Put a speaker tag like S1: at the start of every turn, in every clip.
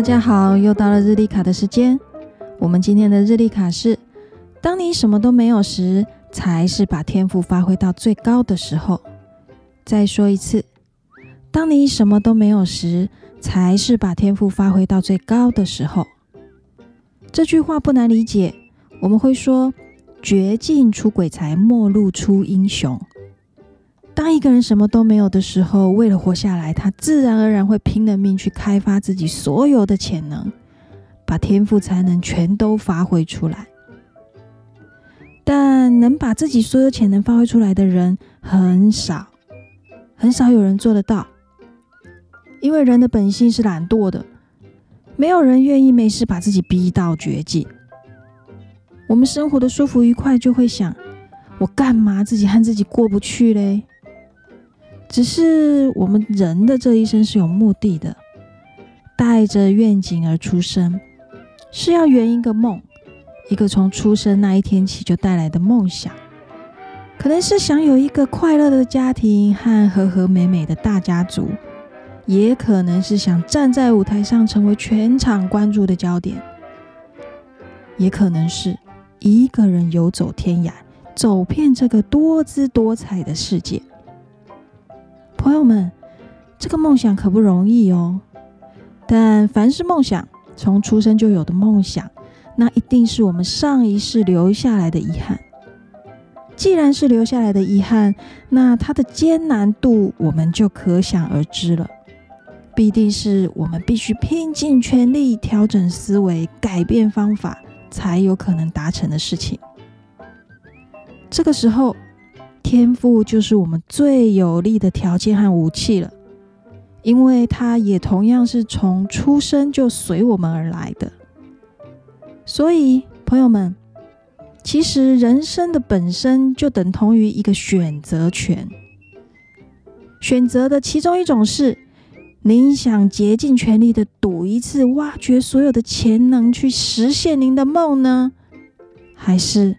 S1: 大家好，又到了日历卡的时间。我们今天的日历卡是：当你什么都没有时，才是把天赋发挥到最高的时候。再说一次，当你什么都没有时，才是把天赋发挥到最高的时候。这句话不难理解，我们会说：绝境出鬼才，末路出英雄。当一个人什么都没有的时候，为了活下来，他自然而然会拼了命去开发自己所有的潜能，把天赋才能全都发挥出来。但能把自己所有潜能发挥出来的人很少，很少有人做得到，因为人的本性是懒惰的，没有人愿意没事把自己逼到绝境。我们生活的舒服愉快，就会想：我干嘛自己和自己过不去嘞？只是我们人的这一生是有目的的，带着愿景而出生，是要圆一个梦，一个从出生那一天起就带来的梦想，可能是想有一个快乐的家庭和和和美美的大家族，也可能是想站在舞台上成为全场关注的焦点，也可能是一个人游走天涯，走遍这个多姿多彩的世界。朋友们，这个梦想可不容易哦。但凡是梦想，从出生就有的梦想，那一定是我们上一世留下来的遗憾。既然是留下来的遗憾，那它的艰难度我们就可想而知了。必定是我们必须拼尽全力调整思维、改变方法，才有可能达成的事情。这个时候。天赋就是我们最有力的条件和武器了，因为它也同样是从出生就随我们而来的。所以，朋友们，其实人生的本身就等同于一个选择权。选择的其中一种是，您想竭尽全力的赌一次，挖掘所有的潜能去实现您的梦呢，还是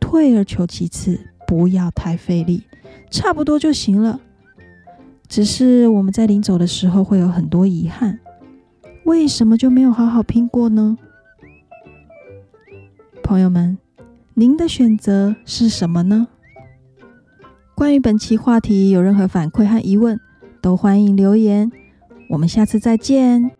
S1: 退而求其次？不要太费力，差不多就行了。只是我们在临走的时候会有很多遗憾，为什么就没有好好拼过呢？朋友们，您的选择是什么呢？关于本期话题有任何反馈和疑问，都欢迎留言。我们下次再见。